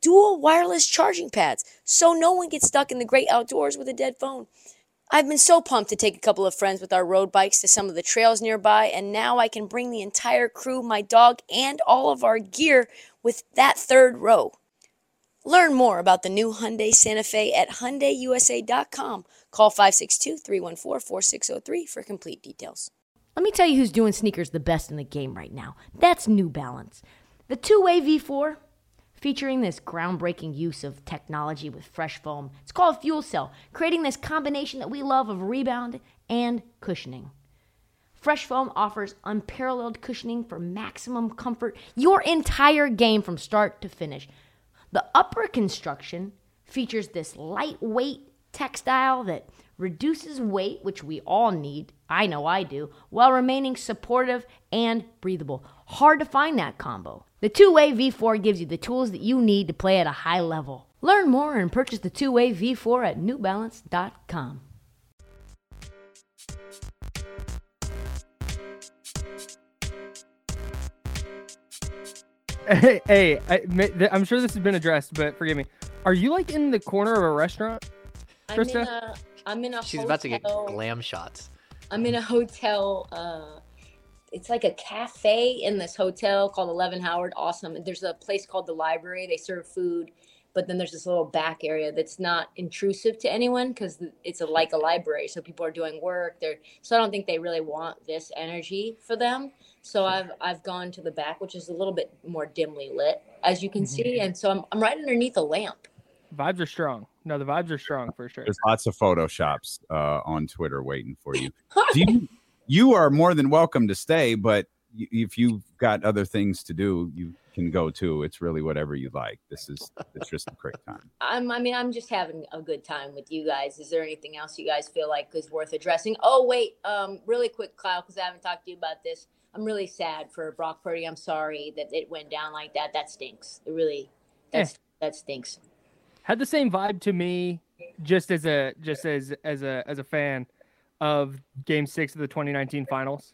dual wireless charging pads so no one gets stuck in the great outdoors with a dead phone. I've been so pumped to take a couple of friends with our road bikes to some of the trails nearby, and now I can bring the entire crew, my dog, and all of our gear with that third row. Learn more about the new Hyundai Santa Fe at HyundaiUSA.com. Call 562-314-4603 for complete details. Let me tell you who's doing sneakers the best in the game right now. That's New Balance. The two-way V4 featuring this groundbreaking use of technology with fresh foam. It's called Fuel Cell, creating this combination that we love of rebound and cushioning. Fresh foam offers unparalleled cushioning for maximum comfort your entire game from start to finish. The upper construction features this lightweight textile that reduces weight, which we all need. I know I do, while remaining supportive and breathable. Hard to find that combo. The two way V4 gives you the tools that you need to play at a high level. Learn more and purchase the two way V4 at newbalance.com. Hey, hey I, am sure this has been addressed, but forgive me. Are you like in the corner of a restaurant, Krista? I'm in a, I'm in a She's hotel. about to get glam shots. I'm in a hotel. Uh, it's like a cafe in this hotel called Eleven Howard. Awesome. And there's a place called the library. They serve food, but then there's this little back area that's not intrusive to anyone because it's a, like a library. So people are doing work. They're so I don't think they really want this energy for them. So I've I've gone to the back, which is a little bit more dimly lit, as you can mm-hmm. see, and so I'm I'm right underneath a lamp. Vibes are strong. No, the vibes are strong for sure. There's lots of photoshops uh, on Twitter waiting for you. Do you you are more than welcome to stay, but if you've got other things to do, you can go too. It's really whatever you like. This is it's just a great time. I'm, I mean, I'm just having a good time with you guys. Is there anything else you guys feel like is worth addressing? Oh, wait, um, really quick, Kyle, because I haven't talked to you about this. I'm really sad for Brock Purdy. I'm sorry that it went down like that. That stinks. It really, that's eh. that stinks. Had the same vibe to me, just as a just as as a as a fan of game six of the 2019 finals.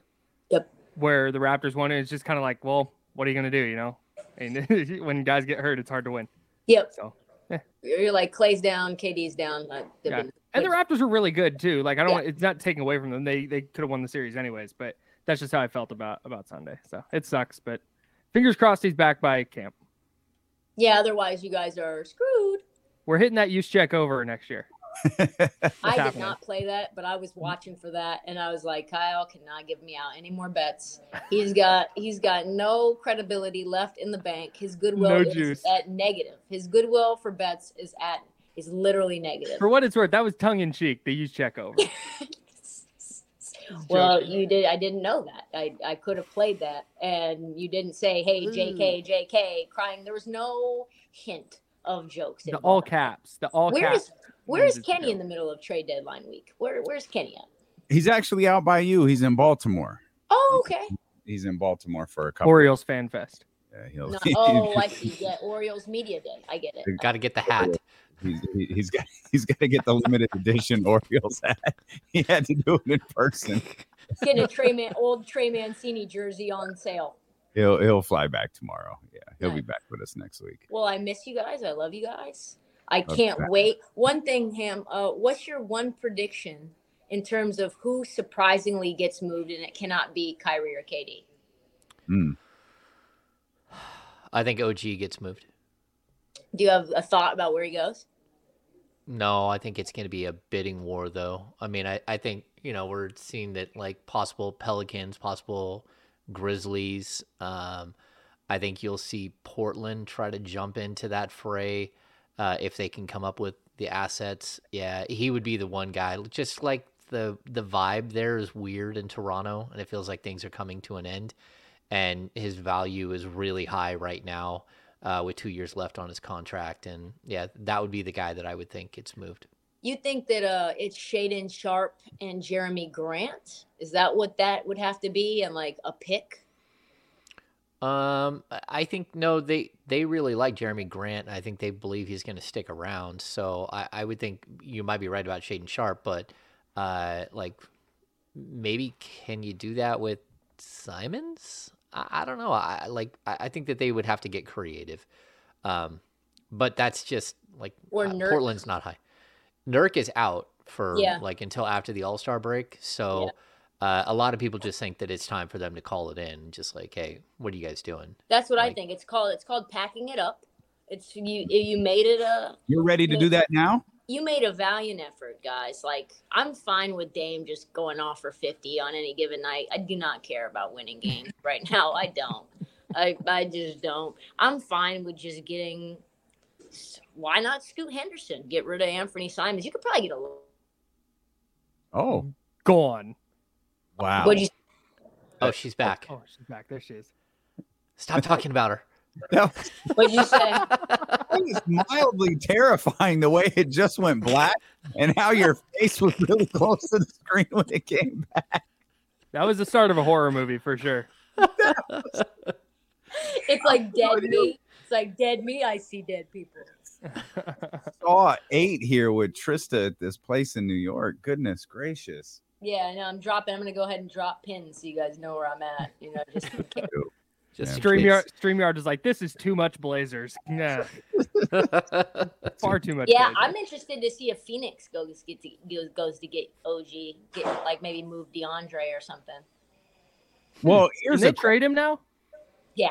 Yep. Where the Raptors won, it. it's just kind of like, well, what are you going to do? You know, and when guys get hurt, it's hard to win. Yep. So yeah. you're like Clay's down, KD's down. yeah. Been, and the Raptors were really good too. Like I don't, yeah. want, it's not taking away from them. They they could have won the series anyways, but that's just how I felt about about Sunday. So it sucks, but fingers crossed he's back by camp. Yeah. Otherwise, you guys are screwed. We're hitting that use check over next year. I did not play that, but I was watching for that, and I was like, Kyle cannot give me out any more bets. He's got he's got no credibility left in the bank. His goodwill no is juice. at negative. His goodwill for bets is at is literally negative. For what it's worth, that was tongue in cheek. They use check over. well, you did. I didn't know that. I I could have played that, and you didn't say, "Hey, J.K., mm. J.K." Crying. There was no hint of jokes. The all caps. The all Where caps. Is, where is Kenny in the middle of trade deadline week? Where Where's Kenny at? He's actually out by you. He's in Baltimore. Oh, okay. He's in Baltimore for a couple. Orioles fan fest. Yeah, he'll. No, oh, I see. Yeah, Orioles media day. I get it. Got to get the hat. He's, he's got he's got to get the limited edition Orioles hat. He had to do it in person. He's getting a Trey Man, old Trey Mancini jersey on sale. He'll he'll fly back tomorrow. Yeah, he'll right. be back with us next week. Well, I miss you guys. I love you guys. I can't okay. wait. One thing, Ham, uh, what's your one prediction in terms of who surprisingly gets moved and it cannot be Kyrie or KD? Mm. I think OG gets moved. Do you have a thought about where he goes? No, I think it's going to be a bidding war, though. I mean, I, I think, you know, we're seeing that like possible Pelicans, possible Grizzlies. Um, I think you'll see Portland try to jump into that fray uh, if they can come up with the assets. Yeah, he would be the one guy. Just like the the vibe there is weird in Toronto, and it feels like things are coming to an end, and his value is really high right now. uh, with two years left on his contract. And yeah, that would be the guy that I would think gets moved. You think that uh, it's Shaedon Sharpe and Jerami Grant? Is that what that would have to be, and like a pick? Um, I think no, they they really like Jerami Grant. I think they believe he's going to stick around. So I, I would think you might be right about Shaedon Sharpe, but uh, like maybe can you do that with Simons? I, I don't know. I like I, I think that they would have to get creative. Um, but that's just like uh, Portland's not high. Nurk is out for Yeah. like until after the All Star break. So uh, a lot of people just think that it's time for them to call it in. Just like, hey, what are you guys doing? That's what I think. It's called. It's called packing it up. It's you. You made it a. You're ready to do that now? You made a valiant effort, guys. Like I'm fine with Dame just going off for 50 on any given night. I do not care about winning games right now. I don't. I I just don't. I'm fine with just getting. Why not Scoot Henderson? Get rid of Anthony Simons. You could probably get a. little. Oh, Gone. wow. What'd you? Oh, she's back. Oh, she's back. There she is. Stop talking about her. No. was- What'd you say? that was mildly terrifying the way it just went black and how your face was really close to the screen when it came back. That was the start of a horror movie for sure. It's like dead me. It's like dead me. I see dead people. Saw eight here with Trista at this place in New York. Goodness gracious. Yeah, I know. I'm dropping. I'm gonna go ahead and drop pins so you guys know where I'm at. You know, just in case. Just Yeah, Streamyard, Streamyard is like, this is too much Blazers. Yeah, far too much. Yeah, Blazers. I'm interested to see if Phoenix goes get to, goes, goes to get OG, get like maybe move DeAndre or something. Well, Can they a trade him now? Yeah,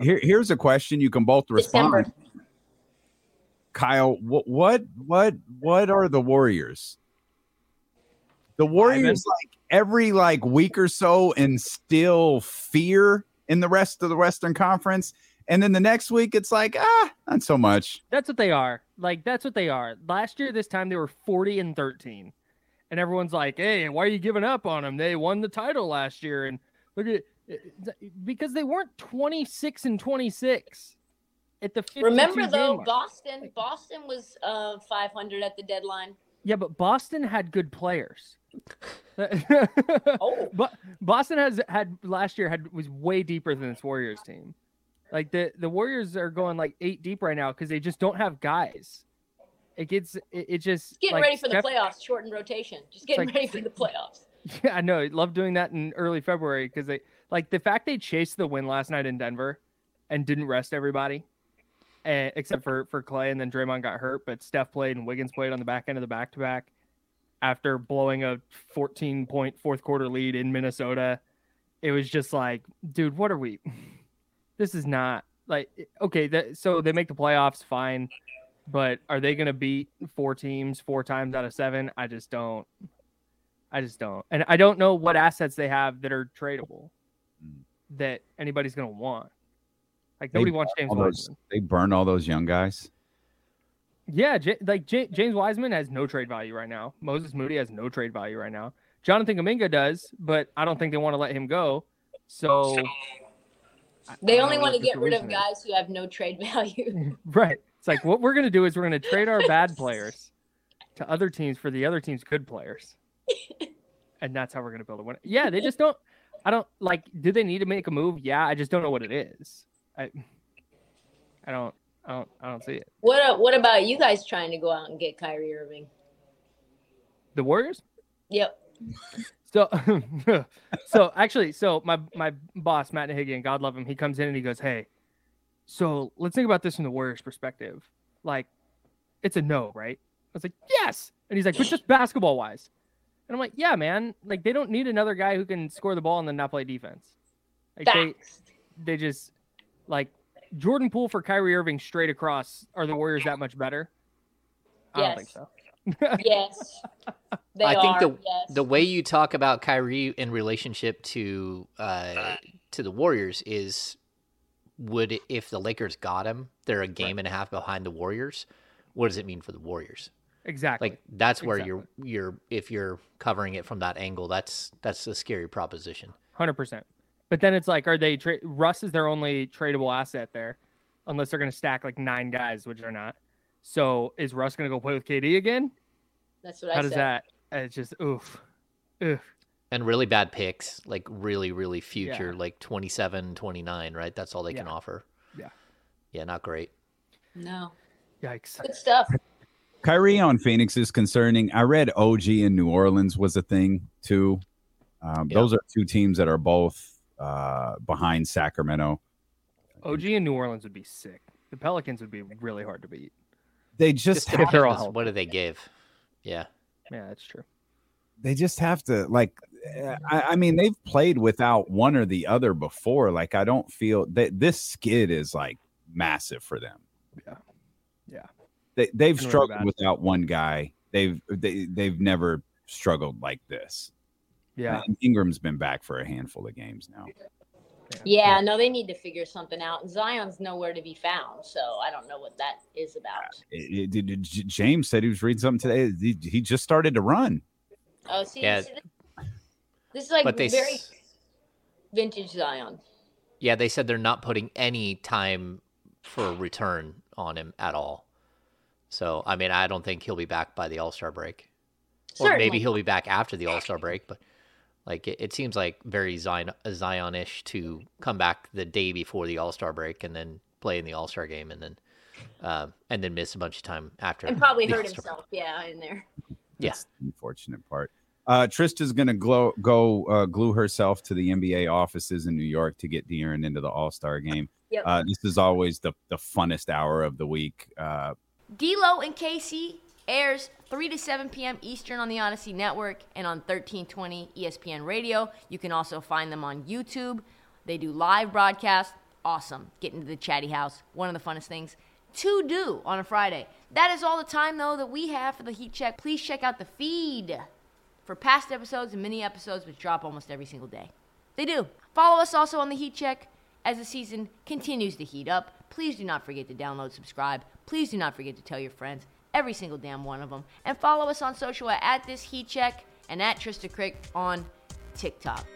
Here, here's a question you can both December. respond. Kyle, what what what what are the Warriors? The Warriors like every like week or so instill fear in the rest of the Western Conference, and then the next week it's like ah, not so much. That's what they are. Like that's what they are. Last year, this time they were 40 and 13, and everyone's like, "Hey, why are you giving up on them? They won the title last year." And look at because they weren't 26 and 26 at the 52 remember though, game mark. Boston. Boston was uh 500 at the deadline. Yeah, but Boston had good players. Oh. but Boston has had last year had was way deeper than this Warriors team. Like the the Warriors are going like eight deep right now because they just don't have guys. It gets it, it just Getting like, ready for the Steph- playoffs. Shortened rotation. Just getting like- ready for the playoffs. Yeah, I know. Love doing that in early February because they like the fact they chased the win last night in Denver and didn't rest everybody, eh, except for for Clay and then Draymond got hurt, but Steph played and Wiggins played on the back end of the back to back after blowing a 14 point fourth quarter lead in Minnesota. It was just like, dude, what are we? This is not like okay. That so they make the playoffs, fine, but are they going to beat four teams four times out of seven? I just don't. I just don't. And I don't know what assets they have that are tradable. Mm. that anybody's going to want. Like They nobody wants James All those, Wiseman. they burn all those young guys. Yeah, J- like J- James Wiseman has no trade value right now. Moses Moody has no trade value right now. Jonathan Kuminga does, but I don't think they want to let him go. So I- They only want to get rid of solution is. guys who have no trade value. Right. It's like what we're going to do is we're going to trade our bad players to other teams for the other team's good players. and that's how we're going to build a win. Yeah, they just don't I don't like do they need to make a move? Yeah, I just don't know what it is. I I don't I don't I don't see it. what uh, What about you guys trying to go out and get Kyrie Irving? The Warriors? Yep. So, so actually, so my my boss Matt Nahigian, God love him, he comes in and he goes, "Hey, so let's think about this from the Warriors' perspective. Like, it's a no, right?" I was like, "Yes," and he's like, "But just basketball wise," and I'm like, "Yeah, man. Like, they don't need another guy who can score the ball and then not play defense. Like, they Facts. they just like Jordan Poole for Kyrie Irving straight across. Are the Warriors that much better? I don't think so. Yes, they I think the yes. the way you talk about Kyrie in relationship to uh, to the Warriors is would if the Lakers got him, they're a game and a half behind the Warriors. What does it mean for the Warriors? Exactly. Like that's where you're you're if you're covering it from that angle, that's that's a scary proposition. Hundred percent. But then it's like, are they tra- Russ is their only tradable asset there, unless they're going to stack like nine guys, which they're not. So is Russ going to go play with KD again? That's what How I How does said. that? It's just oof, oof. And really bad picks, like really really future, Yeah. like 27, 29, right? That's all they can offer. Yeah. Yeah, not great. No, Yikes. good stuff. Kyrie on Phoenix is concerning. I read OG in New Orleans was a thing too. Um, Yeah. Those are two teams that are both uh, behind Sacramento. OG in New Orleans would be sick. The Pelicans would be really hard to beat. They just Just have, if they're all what do they give? Yeah. Yeah, that's true. they just have to like. I, I mean, they've played without one or the other before. Like, I don't feel that this skid is like massive for them. Yeah. Yeah. They they've Been really struggled without one guy. They've they they've never struggled like this. Yeah. And Ingram's been back for a handful of games now. Yeah, no, they need to figure something out. Zion's nowhere to be found, so I don't know what that is about. It- it- it- James said he was reading something today. He, he just started to run. Oh, see, Yeah. this, this is like But they very vintage Zion. Yeah, they said they're not putting any time for a return on him at all. So, I mean, I don't think he'll be back by the All Star break. Or maybe he'll be back after the All Star break, but like it, it seems like very Zion Zion-ish to come back the day before the All Star break and then play in the All Star game and then uh, and then miss a bunch of time after. and probably hurt All-Star break. himself. Yeah, in there. Yeah. The unfortunate part. Uh, Trista's going to glow, go uh, glue herself to the NBA offices in New York to get De'Aaron into the All Star game. Yep. Uh, this is always the, the funnest hour of the week. Uh, D'Lo and KC airs 3 to 7 p.m. Eastern on the Odyssey Network and on 1320 ESPN Radio. You can also find them on YouTube. They do live broadcasts. Awesome. Get into the chatty house. One of the funnest things to do on a Friday. That is all the time, though, that we have for the Heat Check. Please check out the feed for past episodes and mini episodes, which drop almost every single day. They do. Follow us also on the Heat Check as the season continues to heat up. Please do not forget to download, subscribe. Please do not forget to tell your friends, every single damn one of them. And follow us on social at, this Heat Check and at Trista Crick on TikTok.